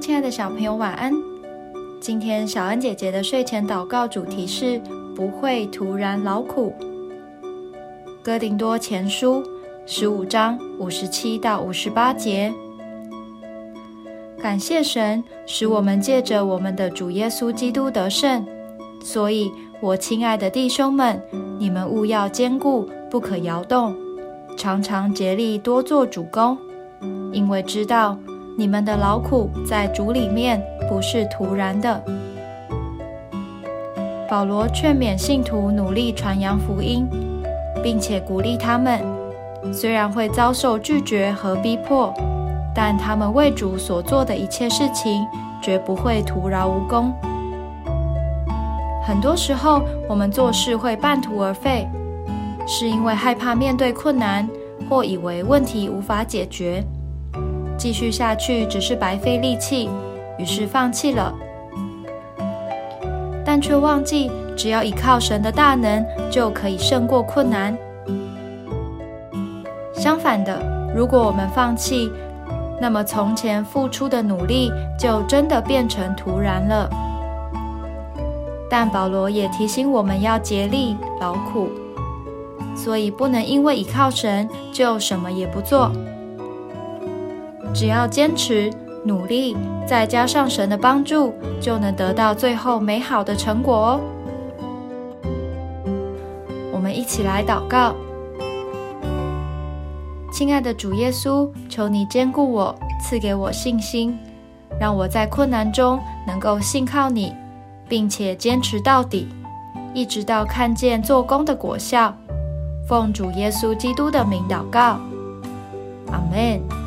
亲爱的小朋友，晚安。今天小恩姐姐的睡前祷告主题是不会突然劳苦。哥林多前书十五章五十七到五十八节。感谢神，使我们借着我们的主耶稣基督得胜。所以，我亲爱的弟兄们，你们务要坚固，不可摇动，常常竭力多做主公，因为知道。你们的劳苦在主里面不是徒然的。保罗劝勉信徒努力传扬福音，并且鼓励他们，虽然会遭受拒绝和逼迫，但他们为主所做的一切事情绝不会徒劳无功。很多时候，我们做事会半途而废，是因为害怕面对困难，或以为问题无法解决。继续下去只是白费力气，于是放弃了。但却忘记，只要依靠神的大能，就可以胜过困难。相反的，如果我们放弃，那么从前付出的努力就真的变成徒然了。但保罗也提醒我们要竭力劳苦，所以不能因为依靠神就什么也不做。只要坚持努力，再加上神的帮助，就能得到最后美好的成果哦。我们一起来祷告：亲爱的主耶稣，求你坚固我，赐给我信心，让我在困难中能够信靠你，并且坚持到底，一直到看见做工的果效。奉主耶稣基督的名祷告，阿门。